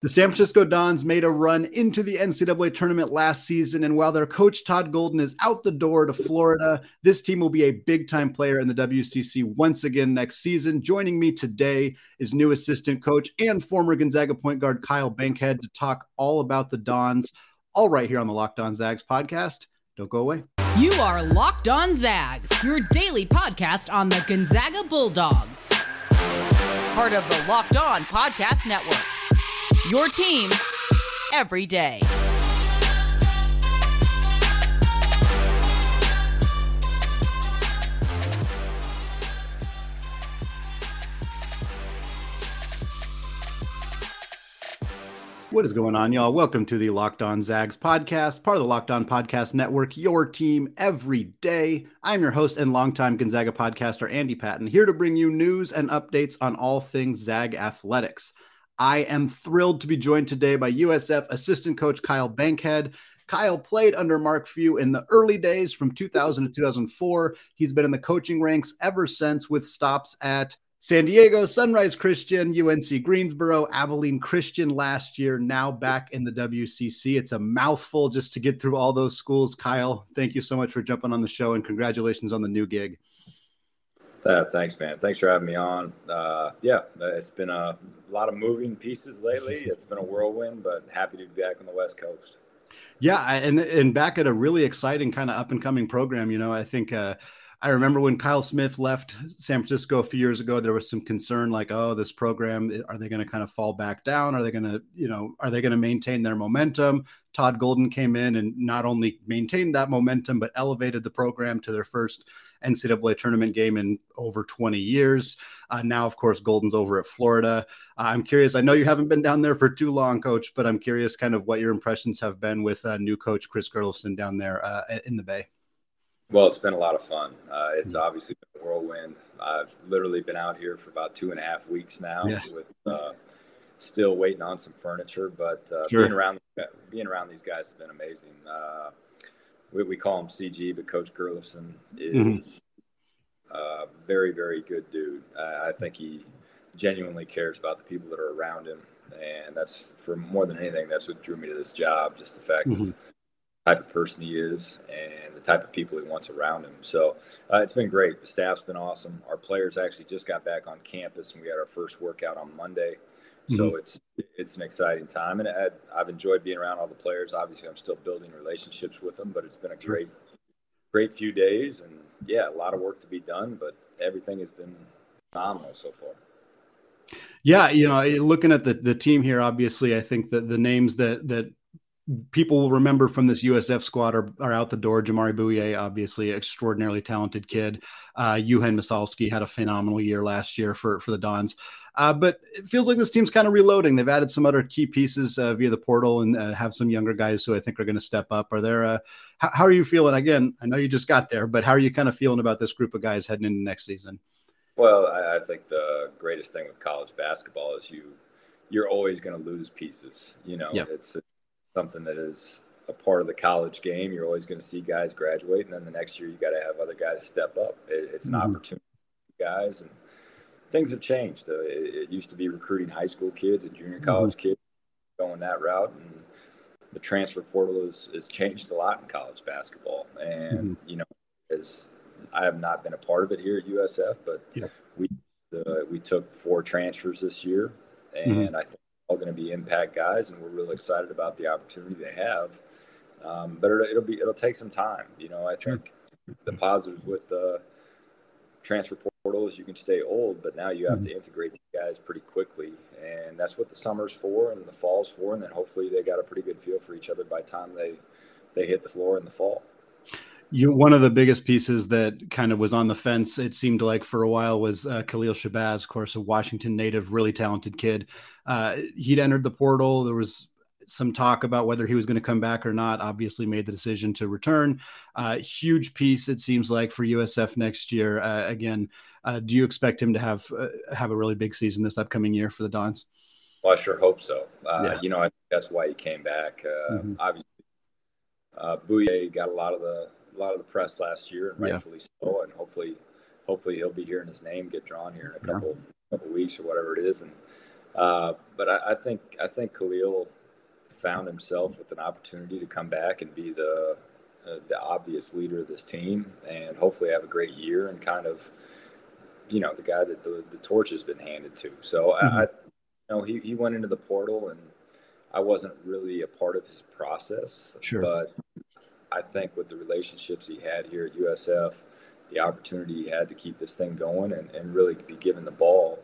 The San Francisco Dons made a run into the NCAA tournament last season, and while their coach Todd Golden is out the door to Florida, this team will be a big time player in the WCC once again next season. Joining me today is new assistant coach and former Gonzaga point guard Kyle Bankhead to talk all about the Dons, all right here on the Locked On Zags podcast. Don't go away. You are Locked On Zags, your daily podcast on the Gonzaga Bulldogs, part of the Locked On Podcast Network. Your team every day. What is going on, y'all? Welcome to the Locked On Zags podcast, part of the Locked On Podcast Network, your team every day. I'm your host and longtime Gonzaga podcaster, Andy Patton, here to bring you news and updates on all things Zag athletics. I am thrilled to be joined today by USF assistant coach Kyle Bankhead. Kyle played under Mark Few in the early days from 2000 to 2004. He's been in the coaching ranks ever since with stops at San Diego, Sunrise Christian, UNC Greensboro, Abilene Christian last year, now back in the WCC. It's a mouthful just to get through all those schools. Kyle, thank you so much for jumping on the show and congratulations on the new gig. Uh, thanks, man. Thanks for having me on. Uh, yeah, it's been a lot of moving pieces lately. It's been a whirlwind, but happy to be back on the West Coast. Yeah, and and back at a really exciting kind of up and coming program. You know, I think uh, I remember when Kyle Smith left San Francisco a few years ago, there was some concern like, oh, this program, are they going to kind of fall back down? Are they going to, you know, are they going to maintain their momentum? Todd Golden came in and not only maintained that momentum, but elevated the program to their first NCAA tournament game in over 20 years. Uh, now, of course, Golden's over at Florida. Uh, I'm curious. I know you haven't been down there for too long, Coach, but I'm curious kind of what your impressions have been with uh, new coach Chris Gerlufsen down there uh, in the Bay. Well, it's been a lot of fun. Uh, it's mm-hmm. obviously been a whirlwind. I've literally been out here for about two and a half weeks now, yeah. with uh, still waiting on some furniture. But uh, sure. being around being around these guys has been amazing. Uh, we, we, call him CG, but Coach Gerlufsen is mm-hmm. a very very good dude. I think he genuinely cares about the people that are around him, and that's for more than anything. That's what drew me to this job. Just the fact mm-hmm. of type of person he is and the type of people he wants around him. So uh, it's been great. The staff's been awesome. Our players actually just got back on campus and we had our first workout on Monday. So mm-hmm. it's it's an exciting time, and I, have enjoyed being around all the players. Obviously, I'm still building relationships with them, but it's been a great, great few days, and yeah, a lot of work to be done, but everything has been phenomenal so far. Yeah, you know, looking at the the team here, obviously, I think that the names that that people will remember from this USF squad are, are out the door. Jamari Bouyea, obviously, extraordinarily talented kid. Uh, Yauhen Massalski had a phenomenal year last year for, for the Dons. Uh, but it feels like this team's kind of reloading. They've added some other key pieces uh, via the portal and uh, have some younger guys who I think are going to step up. Are there? Uh, how, how, are you feeling? Again, I know you just got there, but how are you kind of feeling about this group of guys heading into next season? Well, I, I think the greatest thing with college basketball is you you're always going to lose pieces. You know, yep. it's something that is a part of the college game. You're always going to see guys graduate, and then the next year you got to have other guys step up. It, it's an mm-hmm. opportunity, guys, and things have changed. Uh, it, it, used to be recruiting high school kids and junior college mm-hmm. kids going that route, and the transfer portal has, has changed a lot in college basketball. And mm-hmm. you know, as I have not been a part of it here at USF, but yeah. we uh, we took four transfers this year, mm-hmm. and I think going to be impact guys, and we're really excited about the opportunity they have. Um, but it'll, it'll, be it'll take some time. You know, I think the positives with the transfer portal is you can stay old, but now you have mm-hmm. to integrate these guys pretty quickly, and that's what the summer's for and the fall's for, and then hopefully they got a pretty good feel for each other by the time they they hit the floor in the fall you one of the biggest pieces that kind of was on the fence it seemed like for a while was uh, Khalil Shabazz, of course, a Washington native, really talented kid. Uh, he'd entered the portal. There was some talk about whether he was going to come back or not. Obviously, made the decision to return. Uh, huge piece, it seems like, for USF next year. Uh, again, uh, do you expect him to have uh, have a really big season this upcoming year for the Dons? Well, I sure hope so. Yeah. You know, I think that's why he came back. Mm-hmm. Obviously, uh, Bouyea got a lot of the a lot of the press last year, and rightfully yeah. so. And hopefully, hopefully he'll be hearing his name get drawn here in a couple yeah. couple weeks or whatever it is. And Uh, but I, I, think I think Khalil found himself with an opportunity to come back and be the uh, the obvious leader of this team, and hopefully have a great year and kind of, you know, the guy that the, the torch has been handed to. So mm-hmm. I, you know, he, he went into the portal, and I wasn't really a part of his process. Sure. But I think with the relationships he had here at USF, the opportunity he had to keep this thing going and, and really be given the ball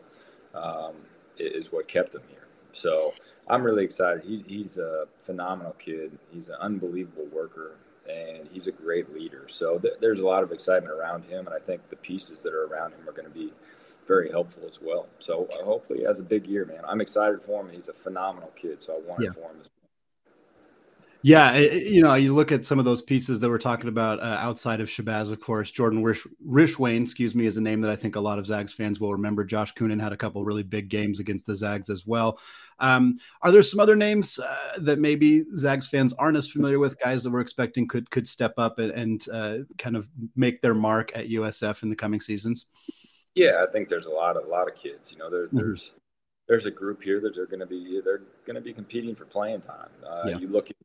um, is what kept him here. So I'm really excited. He's, he's a phenomenal kid. He's an unbelievable worker, and he's a great leader. So th- there's a lot of excitement around him, and I think the pieces that are around him are going to be very helpful as well. So uh, hopefully, he has a big year, man. I'm excited for him. And he's a phenomenal kid, so I want yeah. it for him as yeah, you know, you look at some of those pieces that we're talking about uh, outside of Shabazz, of course. Jordan Rish- Rishwain, excuse me, is a name that I think a lot of Zags fans will remember. Josh Kunen had a couple really big games against the Zags as well. Um, are there some other names uh, that maybe Zags fans aren't as familiar with? Guys that we're expecting could could step up and, and uh, kind of make their mark at USF in the coming seasons. Yeah, I think there's a lot of a lot of kids. You know, there, mm-hmm. there's there's a group here that they're going to be they're going to be competing for playing time. Uh, yeah. You look at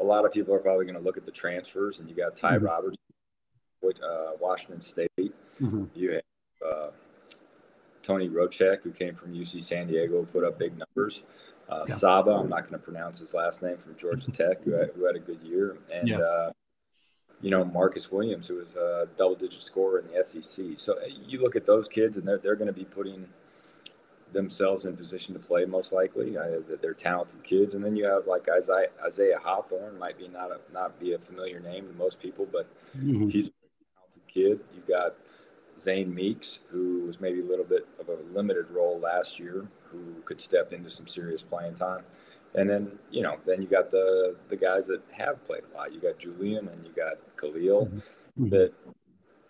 a lot of people are probably going to look at the transfers, and you got Ty mm-hmm. Roberts, uh, Washington State. Mm-hmm. You have uh, Toni Rocak, who came from UC San Diego, put up big numbers. Uh, yeah. Saba, I'm not going to pronounce his last name from Georgia Tech, who had, who had, a good year, and yeah. uh, you know Marcus Williams, who was a double-digit scorer in the SEC. So uh, you look at those kids, and they're they're going to be putting themselves in position to play most likely. Uh, they're talented kids, and then you have like Isaiah, Isaiah Hawthorne might be not a, not be a familiar name to most people, but mm-hmm. he's a talented kid. You got Zane Meeks, who was maybe a little bit of a limited role last year, who could step into some serious playing time. And then you know, then you got the the guys that have played a lot. You got Julian and you got Khalil mm-hmm. that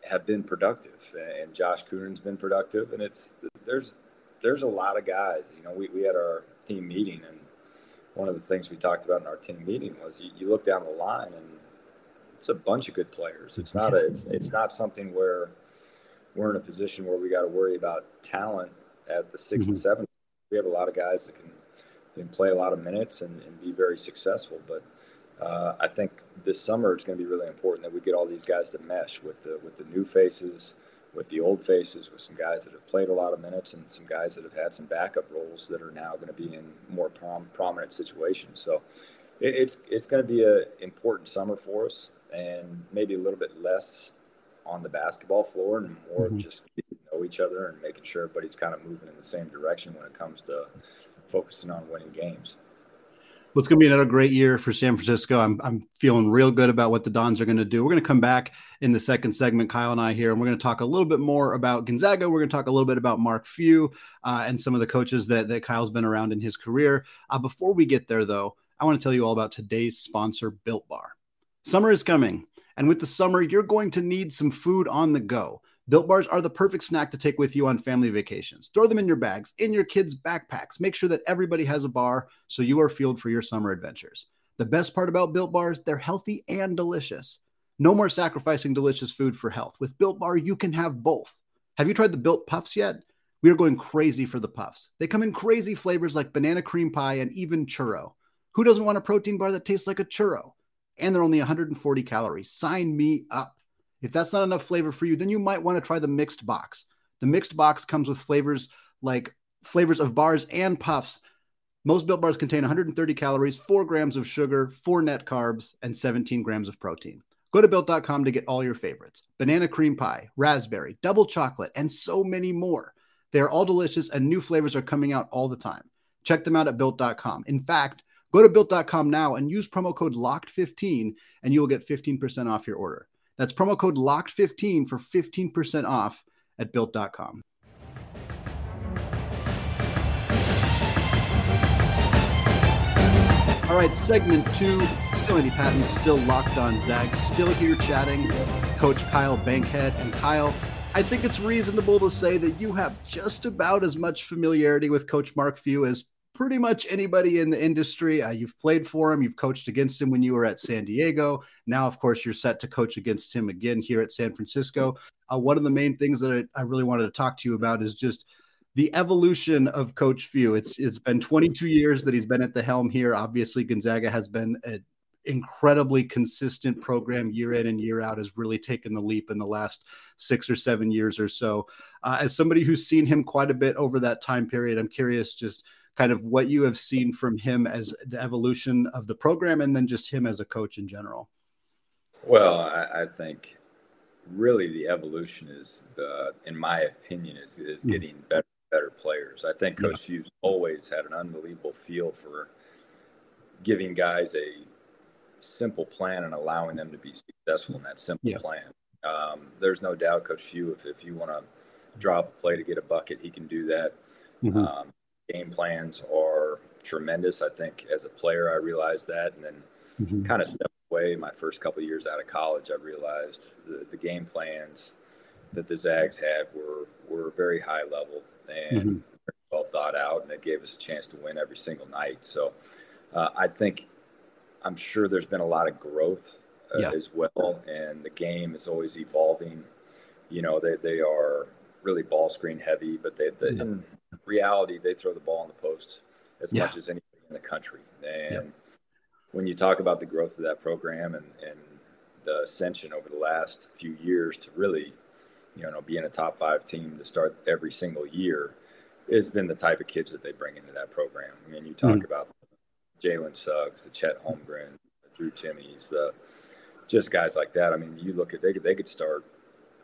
have been productive, and Josh Kunen's been productive, and it's there's there's a lot of guys. You know, we, we had our team meeting, and one of the things we talked about in our team meeting was you, you look down the line, and it's a bunch of good players. It's not a it's, it's not something where we're in a position where we got to worry about talent at the 6 mm-hmm. and seventh. We have a lot of guys that can can play a lot of minutes and, and be very successful, but. Uh, I think this summer it's going to be really important that we get all these guys to mesh with the with the new faces, with the old faces, with some guys that have played a lot of minutes and some guys that have had some backup roles that are now going to be in more prom- prominent situations. So it, it's it's going to be an important summer for us, and maybe a little bit less on the basketball floor and more mm-hmm. just getting to know each other and making sure everybody's kind of moving in the same direction when it comes to focusing on winning games. Well, it's going to be another great year for San Francisco. I'm, I'm feeling real good about what the Dons are going to do. We're going to come back in the second segment, Kyle and I here, and we're going to talk a little bit more about Gonzaga. We're going to talk a little bit about Mark Few uh, and some of the coaches that, that Kyle's been around in his career. Uh, before we get there, though, I want to tell you all about today's sponsor, Built Bar. Summer is coming, and with the summer, you're going to need some food on the go. Built bars are the perfect snack to take with you on family vacations. Throw them in your bags, in your kids' backpacks. Make sure that everybody has a bar so you are fueled for your summer adventures. The best part about Built bars, they're healthy and delicious. No more sacrificing delicious food for health. With Built Bar, you can have both. Have you tried the Built Puffs yet? We are going crazy for the puffs. They come in crazy flavors like banana cream pie and even churro. Who doesn't want a protein bar that tastes like a churro? And they're only 140 calories. Sign me up. If that's not enough flavor for you, then you might want to try the mixed box. The mixed box comes with flavors like flavors of bars and puffs. Most built bars contain 130 calories, 4 grams of sugar, 4 net carbs, and 17 grams of protein. Go to built.com to get all your favorites banana cream pie, raspberry, double chocolate, and so many more. They are all delicious, and new flavors are coming out all the time. Check them out at built.com. In fact, go to built.com now and use promo code LOCKED15, and you will get 15% off your order. That's promo code LOCKED15 for 15% off at built.com. All right, segment two. Still Patton, still locked on Zags, still here chatting. Coach Kyle Bankhead. And Kyle, I think it's reasonable to say that you have just about as much familiarity with Coach Mark Few as pretty much anybody in the industry. Uh, you've played for him, you've coached against him when you were at San Diego. Now, of course, you're set to coach against him again here at San Francisco. Uh, one of the main things that I, I really wanted to talk to you about is just the evolution of Coach Few. It's it's been 22 years that he's been at the helm here. Obviously, Gonzaga has been an incredibly consistent program year in and year out. Has really taken the leap in the last six or seven years or so. Uh, as somebody who's seen him quite a bit over that time period, I'm curious just kind of what you have seen from him as the evolution of the program, and then just him as a coach in general. Well, I, I think really the evolution is, uh, in my opinion, is is hmm. getting better better players. I think Coach yeah. Few's always had an unbelievable feel for giving guys a simple plan and allowing them to be successful in that simple yeah. plan. Um, there's no doubt, Coach Few, if, if you want to drop a play to get a bucket, he can do that. Mm-hmm. Um, game plans are tremendous. I think as a player, I realized that, and then mm-hmm. kind of stepped away. My first couple years out of college, I realized the, the game plans that the Zags had were were very high level and mm-hmm. well thought out, and it gave us a chance to win every single night. So uh, I think I'm sure there's been a lot of growth uh, yeah. as well, and the game is always evolving. You know, they they are really ball screen heavy, but they, they mm-hmm. Reality they throw the ball in the post as yeah. much as anybody in the country. And yeah. when you talk about the growth of that program and, and the ascension over the last few years to really you know, being a top five team to start every single year it's been the type of kids that they bring into that program. I mean, you talk mm-hmm. about Jalen Suggs, the Chet Holmgren, the Drew Timme's, the just guys like that. I mean, you look at they could they could start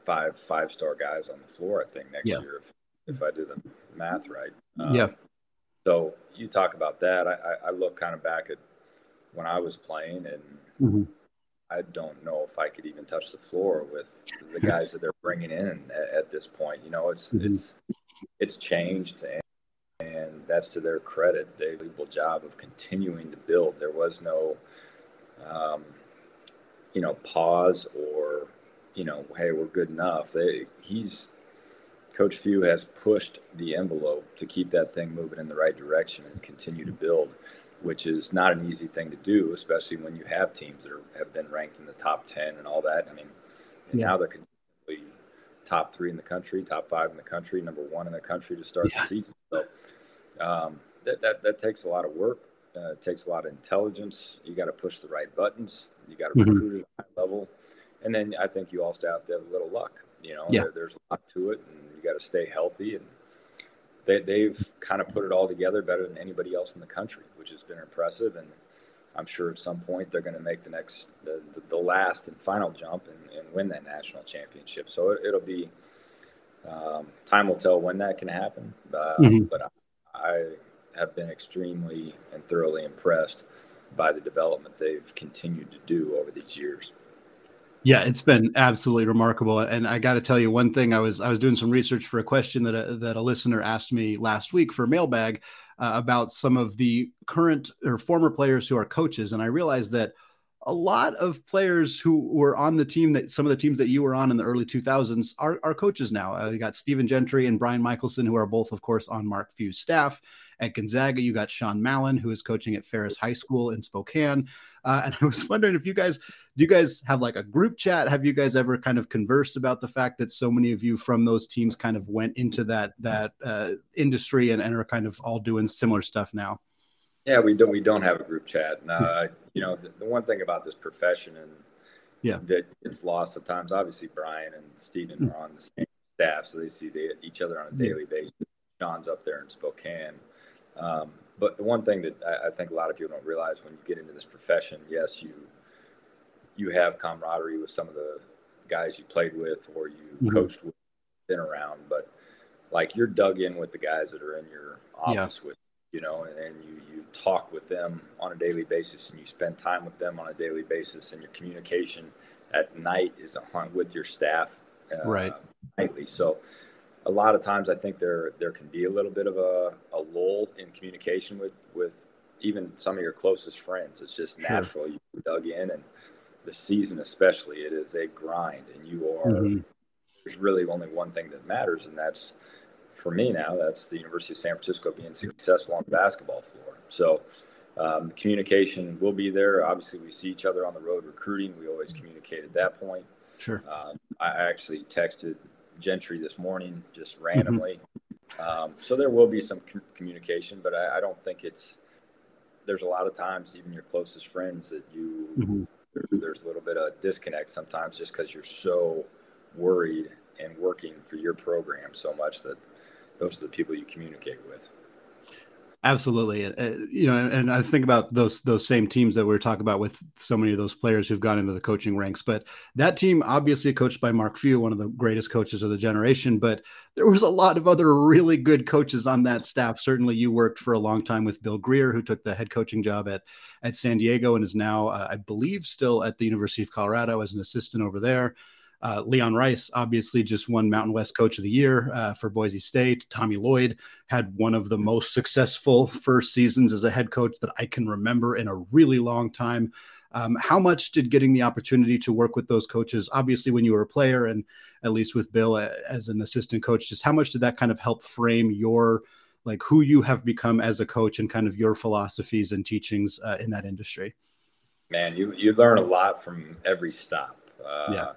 five five star guys on the floor. I think next yeah. year if if I do the math right. Um, yeah. So you talk about that. I, I, look kind of back at when I was playing and. Mm-hmm I don't know if I could even touch the floor with the guys that they're bringing in at, at this point. You know, it's mm-hmm. it's it's changed, and, and, that's to their credit. They did a job of continuing to build. There was no, um, you know, pause or you know, hey, we're good enough. They he's Coach Few has pushed the envelope to keep that thing moving in the right direction and continue to build which is not an easy thing to do, especially when you have teams that are, have been ranked in the top 10 and all that. I mean, and yeah. now they're consistently top three in the country, top five in the country, number one in the country to start yeah. the season. So um, that, that, that takes a lot of work. Uh, it takes a lot of intelligence. You got to push the right buttons. You got to mm-hmm. recruit at a high level. And then I think you also have to have a little luck. You know, yeah. there, there's a lot to it, and got to stay healthy and – they, they've kind of put it all together better than anybody else in the country, which has been impressive. And I'm sure at some point they're going to make the next, the, the, the last and final jump and, and, win that national championship. So it, will be, um, time will tell when that can happen. Uh, mm-hmm. But I, I have been extremely and thoroughly impressed by the development they've continued to do over these years. Yeah, it's been absolutely remarkable, and I got to tell you one thing. I was I was doing some research for a question that a, that a listener asked me last week for mailbag uh, about some of the current or former players who are coaches, and I realized that a lot of players who were on the team that some of the teams that you were on in the early 2000s are, are coaches now. Uh, you got Stephen Gentry and Brian Michaelson, who are both, of course, on Mark Few's staff. At Gonzaga, you got Sean Mallon, who is coaching at Ferris High School in Spokane. Uh, and I was wondering if you guys, do you guys have like a group chat? Have you guys ever kind of conversed about the fact that so many of you from those teams kind of went into that that uh, industry and, and are kind of all doing similar stuff now? Yeah, we don't we don't have a group chat. And, uh, you know, the, the, one thing about this profession and yeah, that gets lost sometimes. Obviously, Brian and Stephen mm-hmm. are on the same staff, so they see they, each other on a daily basis. John's up there in Spokane. Um, but the one thing that I, I, think a lot of people don't realize when you get into this profession, yes, you you have camaraderie with some of the guys you played with or you mm-hmm. coached with, been around, but like you're dug in with the guys that are in your office yeah. with, you know, and, and you you talk with them on a daily basis and you spend time with them on a daily basis, and your communication at night is on with your staff, uh, right, nightly. So a lot of times I think there there can be a little bit of a, a lull in communication with with even some of your closest friends. It's just natural. Sure. You dug in, and the season especially, it is a grind, and you are. Mm-hmm. There's really only one thing that matters, and that's for me now. That's the University of San Francisco being successful on the basketball floor. So. Um, the communication will be there. Obviously, we see each other on the road recruiting. We always communicate at that point. Sure. Um, I actually texted Gentry this morning, just mm-hmm. randomly. Um, so there will be some communication, but I, I, don't think it's. There's a lot of times, even your closest friends, that you mm-hmm. there, there's a little bit of disconnect sometimes, just because you're so worried and working for your program so much that those are the people you communicate with. Absolutely, uh, you know, and, and I think about those those same teams that we are talking about with so many of those players who've gone into the coaching ranks. But that team, obviously coached by Mark Few, one of the greatest coaches of the generation. But there was a lot of other really good coaches on that staff. Certainly, you worked for a long time with Bill Grier, who took the head coaching job at at San Diego and is now, uh, I believe, still at the University of Colorado as an assistant over there. Uh, Leon Rice obviously just won Mountain West Coach of the Year uh, for Boise State. Tommy Lloyd had one of the most successful first seasons as a head coach that I can remember in a really long time. Um, how much did getting the opportunity to work with those coaches, obviously when you were a player, and at least with Bill uh, as an assistant coach, just how much did that kind of help frame your like who you have become as a coach and kind of your philosophies and teachings uh, in that industry? Man, you you learn a lot from every stop. Uh, yeah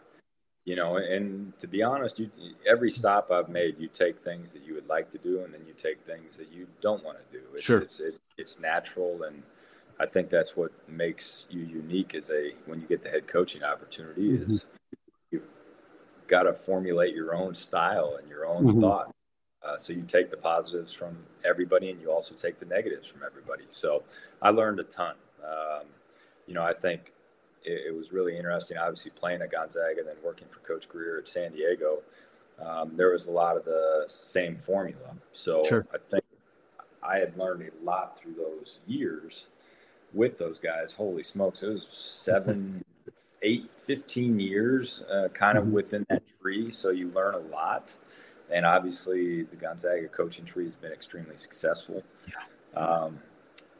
you know and to be honest you every stop i've made you take things that you would like to do and then you take things that you don't want to do. It's, sure. it's, it's, it's natural and i think that's what makes you unique as a when you get the head coaching opportunity mm-hmm. is you've got to formulate your own style and your own mm-hmm. thought. Uh, so you take the positives from everybody and you also take the negatives from everybody. So i learned a ton. Um, you know i think it, it, was really interesting. Obviously, playing at Gonzaga and then working for Coach Grier at San Diego, um, there was a lot of the same formula. So sure. I think I had learned a lot through those years with those guys. Holy smokes, it was seven, eight, 15 years uh, kind of mm-hmm. within that tree. So you learn a lot. And obviously, the Gonzaga coaching tree has been extremely successful. Yeah. Um,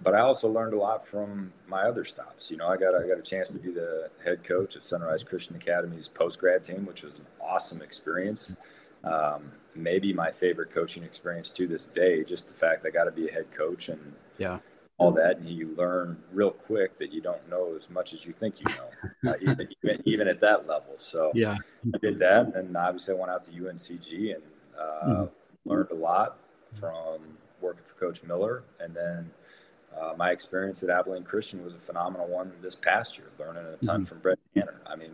but I also learned a lot from my other stops. You know, I got I got a chance to be the head coach at Sunrise Christian Academy's post grad team, which was an awesome experience. Um, maybe my favorite coaching experience to this day. Just the fact I got to be a head coach and yeah, all that, and you learn real quick that you don't know as much as you think you know, uh, even, even, even at that level. So yeah, I did that, and obviously I went out to UNCG and uh, mm-hmm. learned a lot from working for Coach Miller, and then uh, my experience at Abilene Christian was a phenomenal one this past year, learning a ton mm-hmm. from Brette Tanner. I mean,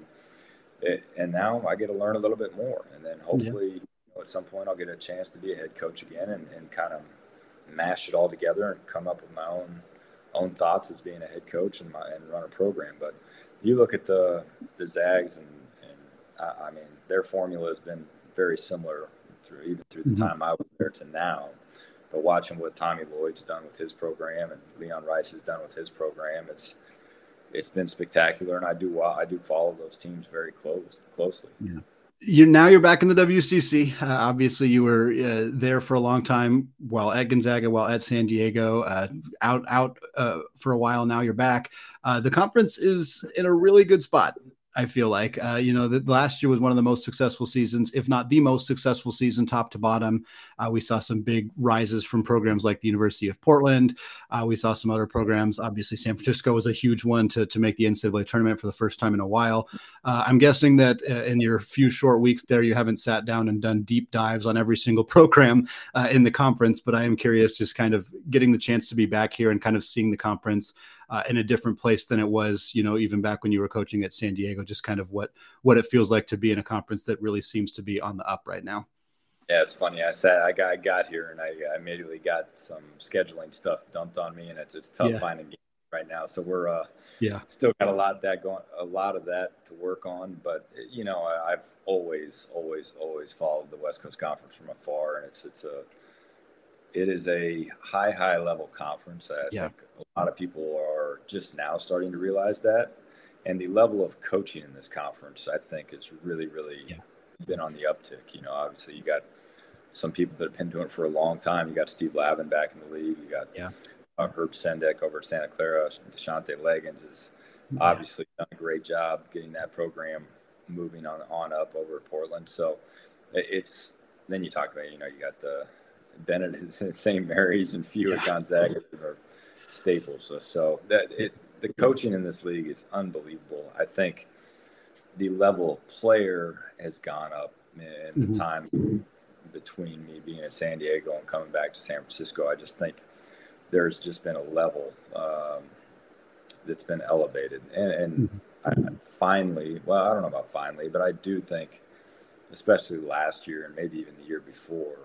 it, and now I get to learn a little bit more, and then hopefully, yeah. you know, at some point, I'll get a chance to be a head coach again and, and kind of mash it all together and come up with my own own thoughts as being a head coach and, my, and run a program. But you look at the the Zags, and, and I, I mean, their formula has been very similar through even through the mm-hmm. time I was there to now. But watching what Tommy Lloyd's done with his program and Leon Rice has done with his program, it's it's been spectacular, and I do I do follow those teams very close closely. Yeah. You're now you're back in the WCC. Uh, obviously, you were uh, there for a long time while at Gonzaga, while at San Diego. Uh, out out uh, for a while now. You're back. Uh, the conference is in a really good spot. I feel like, uh, you know, the last year was one of the most successful seasons, if not the most successful season, top to bottom. Uh, we saw some big rises from programs like the University of Portland. Uh, we saw some other programs. Obviously, San Francisco was a huge one to, to make the NCAA tournament for the first time in a while. Uh, I'm guessing that uh, in your few short weeks there, you haven't sat down and done deep dives on every single program uh, in the conference, but I am curious just kind of getting the chance to be back here and kind of seeing the conference uh, in a different place than it was, you know, even back when you were coaching at San Diego. Just kind of what what it feels like to be in a conference that really seems to be on the up right now. Yeah, it's funny. I said I got, I got here and I, I immediately got some scheduling stuff dumped on me, and it's it's tough yeah. finding games right now. So we're uh, yeah still got a lot that going, a lot of that to work on. But you know, I, I've always, always, always followed the West Coast Conference from afar, and it's it's a it is a high, high level conference. I yeah. think a lot of people are just now starting to realize that. And the level of coaching in this conference, I think, is really, really yeah. been on the uptick. You know, obviously, you got some people that have been doing it for a long time. You got Steve Lavin back in the league. You got yeah. uh, Herb Sendek over at Santa Clara. And Deshante Legans has yeah. obviously done a great job getting that program moving on on up over at Portland. So it's then you talk about you know you got the Bennett St. Mary's and fewer at Gonzaga are staples. So that it, the coaching in this league is unbelievable. I think the level of player has gone up in mm-hmm. the time between me being in San Diego and coming back to San Francisco. I just think there's just been a level um, that's been elevated, and, and mm-hmm. I, finally, well, I don't know about finally, but I do think, especially last year and maybe even the year before,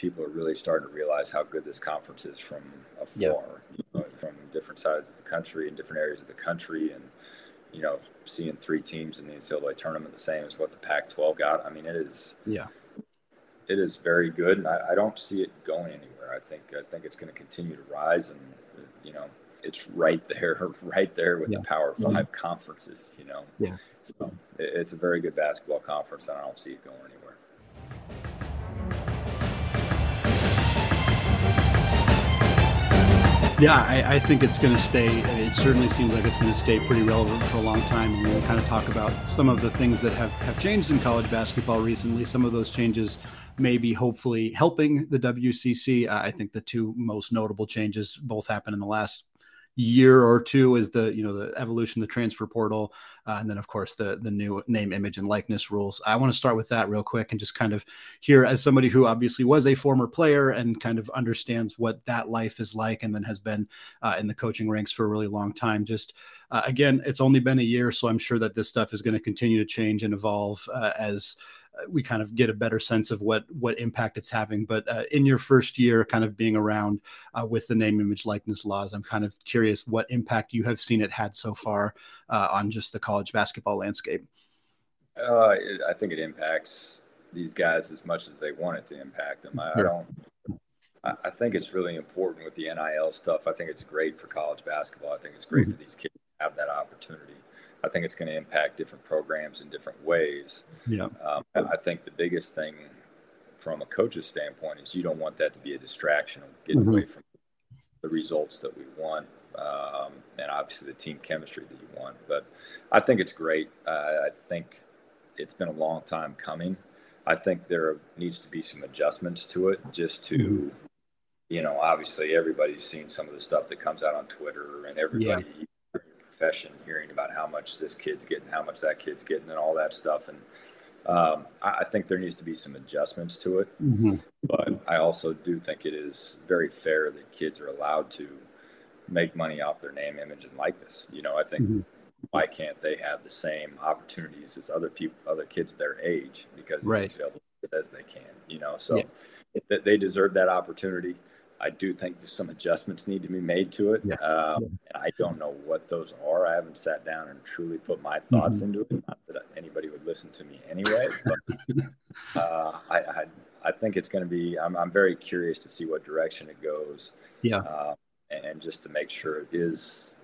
people are really starting to realize how good this conference is from afar, yeah. you know, from different sides of the country and different areas of the country, and you know, seeing three teams in the NCAA tournament the same as what the Pac-12 got. I mean, it is yeah, it is very good, and I, I don't see it going anywhere. I think I think it's going to continue to rise, and you know, it's right there, right there with yeah. the Power 5 mm-hmm. conferences. You know, yeah. So it, it's a very good basketball conference, and I don't see it going anywhere. Yeah, I, I, think it's going to stay. It certainly seems like it's going to stay pretty relevant for a long time. And we'll kind of talk about some of the things that have, have changed in college basketball recently. Some of those changes may be hopefully helping the WCC. I think the two most notable changes both happened in the last year or two is the you know the evolution the transfer portal uh, and then of course the the new name image and likeness rules. I want to start with that real quick and just kind of hear as somebody who obviously was a former player and kind of understands what that life is like and then has been uh, in the coaching ranks for a really long time just uh, again it's only been a year so i'm sure that this stuff is going to continue to change and evolve uh, as we kind of get a better sense of what what impact it's having. But uh, in your first year, kind of being around uh, with the name, image, likeness laws, I'm kind of curious what impact you have seen it had so far uh, on just the college basketball landscape. Uh, I think it impacts these guys as much as they want it to impact them. I, I don't. I think it's really important with the NIL stuff. I think it's great for college basketball. I think it's great mm-hmm. for these kids to have that opportunity. I think it's going to impact different programs in different ways. Yeah. Um, I think the biggest thing from a coach's standpoint is you don't want that to be a distraction of getting mm-hmm. away from the results that we want um, and obviously the team chemistry that you want. But I think it's great. Uh, I think it's been a long time coming. I think there needs to be some adjustments to it just to. Mm-hmm. You know, obviously, everybody's seen some of the stuff that comes out on Twitter, and everybody yeah profession, hearing about how much this kid's getting, how much that kid's getting, and all that stuff. And um, I, I, think there needs to be some adjustments to it. Mm-hmm. But I also do think it is very fair that kids are allowed to make money off their name, image, and likeness. You know, I think mm-hmm. why can't they have the same opportunities as other people, other kids their age? Because right. the says they can. You know, so yeah. they deserve that opportunity. I do think some adjustments need to be made to it. Yeah. Um, yeah. I don't know what those are. I haven't sat down and truly put my thoughts mm-hmm. into it. Not that anybody would listen to me anyway. But uh, I, I, I, think it's going to be. I'm, I'm very curious to see what direction it goes. Yeah. Uh, and just to make sure it is.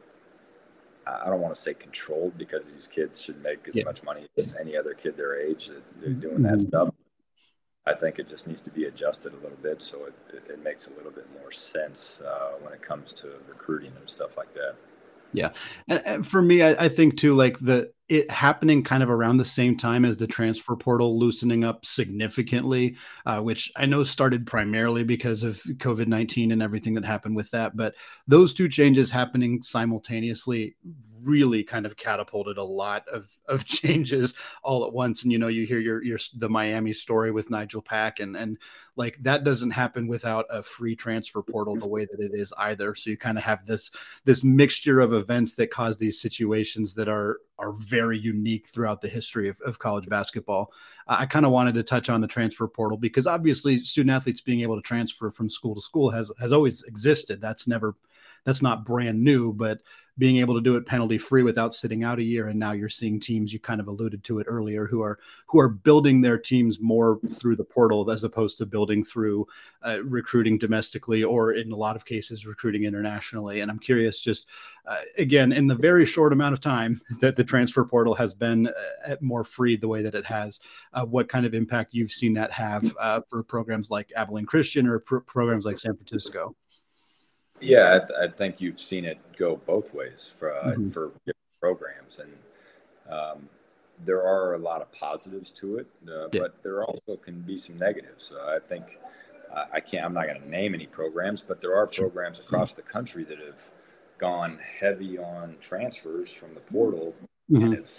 I don't want to say controlled because these kids should make as yeah. much money as any other kid their age that they're doing mm-hmm. that stuff. I think it just needs to be adjusted a little bit so it, it, makes a little bit more sense uh, when it comes to recruiting and stuff like that. Yeah, and, and for me, I, I, think too, like the it happening kind of around the same time as the transfer portal loosening up significantly, uh, which I know started primarily because of COVID nineteen and everything that happened with that. But those two changes happening simultaneously really kind of catapulted a lot of of changes all at once. And you know, you hear your your the Miami story with Nigel Pack, and and like that doesn't happen without a free transfer portal the way that it is either. So you kind of have this this mixture of events that cause these situations that are are very unique throughout the history of, of college basketball. I kind of wanted to touch on the transfer portal because obviously student athletes being able to transfer from school to school has has always existed. That's never that's not brand new, but being able to do it penalty free without sitting out a year. And now you're seeing teams you kind of alluded to it earlier who are who are building their teams more through the portal as opposed to building through uh, recruiting domestically or in a lot of cases recruiting internationally. And i'm curious just uh, again in the very short amount of time that the transfer portal has been uh, more free the way that it has uh, what kind of impact you've seen that have uh, for programs like abilene christian or pr- programs like san francisco yeah, I, th- I, think you've seen it go both ways for uh, mm-hmm. for different programs, and um, there are a lot of positives to it, uh, yeah. but there also can be some negatives. Uh, I think uh, I can't. I'm not going to name any programs, but there are programs across the country that have gone heavy on transfers from the portal mm-hmm. and have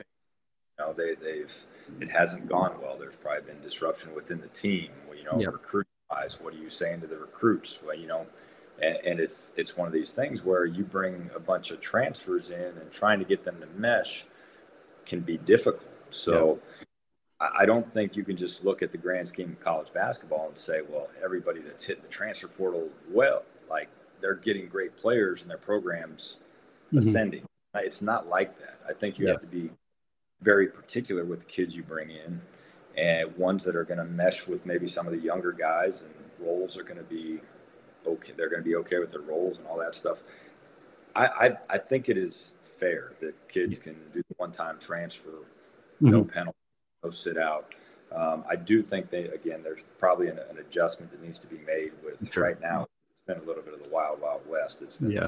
You know, they they've it hasn't gone well. There's probably been disruption within the team. You know, yep. recruit wise, what are you saying to the recruits? Well, you know, and, and, it's it's one of these things where you bring a bunch of transfers in and trying to get them to mesh can be difficult. So. I don't think you can just look at the grand scheme of college basketball and say, well, everybody that's hitting the transfer portal, well, like they're getting great players and their programs mm-hmm. ascending. It's not like that. I think you yeah. have to be very particular with the kids you bring in and ones that are going to mesh with maybe some of the younger guys and roles are going to be okay. They're going to be okay with their roles and all that stuff. I, I, I think it is fair that kids can do the one-time transfer, mm-hmm. no penalty, no sit out. Um, I do think that again, there's probably an, an, adjustment that needs to be made with sure. right now. It's been a little bit of the wild, wild west. It's been yeah.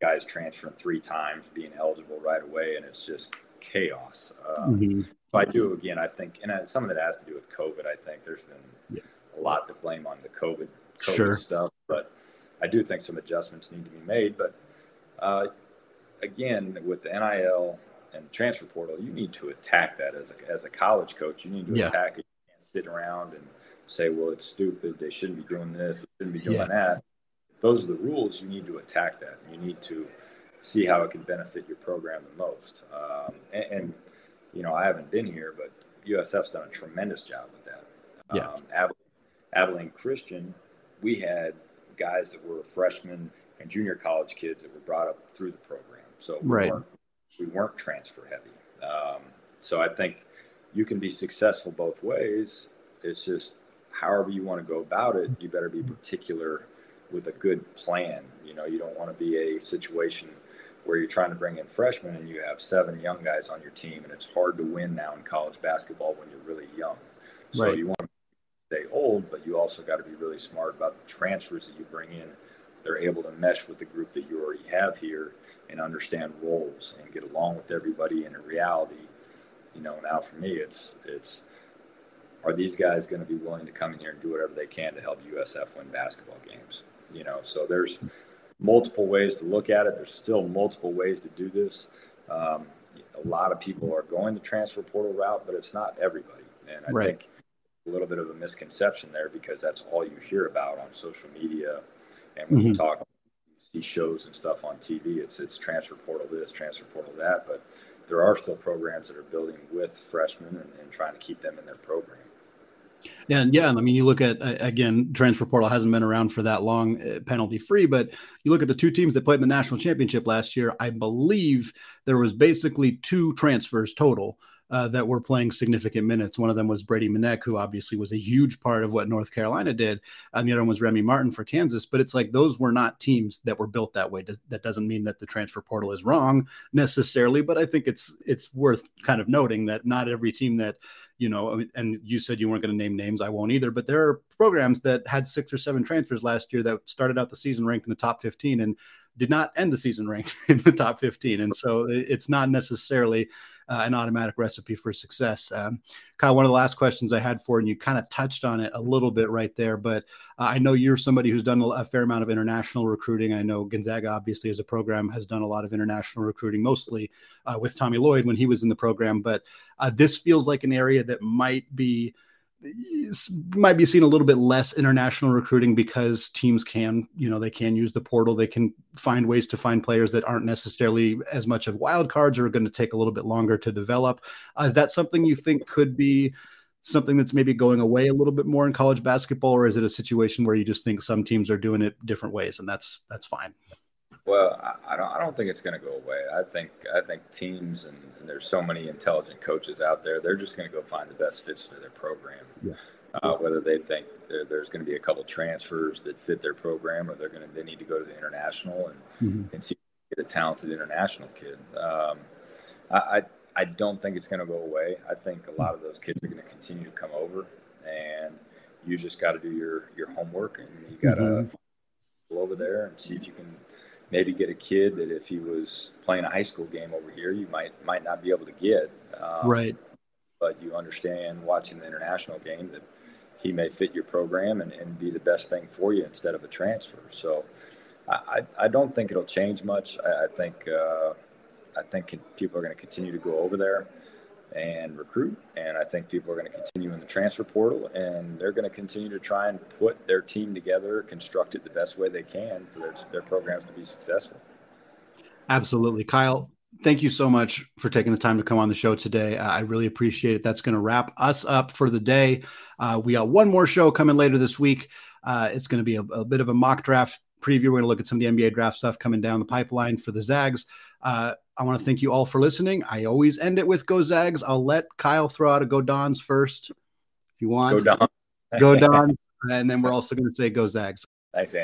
guys transferring three times, being eligible right away, and it's just chaos. Um, mm-hmm. So I do again. I think, and I, some of that has to do with COVID. I think there's been yeah. a lot to blame on the COVID, COVID sure. stuff, but I do think some adjustments need to be made. But uh, again, with the NIL and transfer portal, you need to attack that as a, as a college coach. You need to yeah. attack it. You can't sit around and say, "Well, it's stupid. They shouldn't be doing this. They shouldn't be doing yeah. that." Those are the rules. You need to attack that. You need to see how it can benefit your program the most. Um, and, and, you know, I haven't been here, but USF's done a tremendous job with that. Yeah. Um, Abilene, Abilene Christian, we had guys that were freshmen and junior college kids that were brought up through the program. So we right. weren't, we weren't transfer heavy. Um, so I think you can be successful both ways. It's just however you want to go about it, you better be particular with a good plan. You know, you don't want to be a situation – where you're trying to bring in freshmen and you have seven young guys on your team, and it's hard to win now in college basketball when you're really young. So right. you want to stay old, but you also got to be really smart about the transfers that you bring in. They're able to mesh with the group that you already have here and understand roles and get along with everybody. And in reality, you know, now for me, it's it's are these guys going to be willing to come in here and do whatever they can to help USF win basketball games? You know, so there's multiple ways to look at it. There's still multiple ways to do this. Um, a lot of people are going the transfer portal route, but it's not everybody. And I right. think a little bit of a misconception there because that's all you hear about on social media. And when mm-hmm. you talk, you see shows and stuff on TV, it's, it's transfer portal this, transfer portal that. But there are still programs that are building with freshmen and, and trying to keep them in their program. And yeah, I mean, you look at again, transfer portal hasn't been around for that long, uh, penalty free. But you look at the two teams that played in the national championship last year. I believe there was basically two transfers total uh, that were playing significant minutes. One of them was Brady Manek, who obviously was a huge part of what North Carolina did, and the other one was Remy Martin for Kansas. But it's like those were not teams that were built that way. That doesn't mean that the transfer portal is wrong necessarily, but I think it's it's worth kind of noting that not every team that you know, and you said you weren't going to name names. I won't either. But there are programs that had six or seven transfers last year that started out the season ranked in the top 15 and did not end the season ranked in the top 15. And so it's not necessarily uh, an automatic recipe for success. Um, Kyle, one of the last questions I had for, and you kind of touched on it a little bit right there, but uh, I know you're somebody who's done a fair amount of international recruiting. I know Gonzaga, obviously, as a program, has done a lot of international recruiting, mostly uh, with Tommy Lloyd when he was in the program. But uh, this feels like an area that might be might be seeing a little bit less international recruiting because teams can, you know, they can use the portal. They can find ways to find players that aren't necessarily as much of wild cards or are going to take a little bit longer to develop. Uh, is that something you think could be something that's maybe going away a little bit more in college basketball, or is it a situation where you just think some teams are doing it different ways and that's that's fine? Well, I, don't. I don't think it's going to go away. I think. I think teams and, and, there's so many intelligent coaches out there. They're just going to go find the best fits for their program. Yeah. Uh, whether they think there's going to be a couple transfers that fit their program, or they're going to they need to go to the international and mm-hmm. and see get a talented international kid. Um, I, I I don't think it's going to go away. I think a lot of those kids are going to continue to come over, and you just got to do your your homework and you got to mm-hmm. go over there and see if you can maybe get a kid that if he was playing a high school game over here, you might might not be able to get. Um, right. But you understand watching the international game that he may fit your program and, and be the best thing for you instead of a transfer. So I, I don't think it'll change much. I, I think uh, I think people are going to continue to go over there. And recruit. And I think people are going to continue in the transfer portal and they're going to continue to try and put their team together, construct it the best way they can for their, their programs to be successful. Absolutely. Kyle, thank you so much for taking the time to come on the show today. Uh, I really appreciate it. That's going to wrap us up for the day. Uh, we got one more show coming later this week. Uh, it's going to be a, a, bit of a mock draft preview. We're going to look at some of the NBA draft stuff coming down the pipeline for the Zags. Uh, I want to thank you all for listening. I always end it with Go Zags. I'll let Kyle throw out a Go Dons first if you want. Go Dons. Go Dons. and then we're also going to say Go Zags. Thanks, Andy.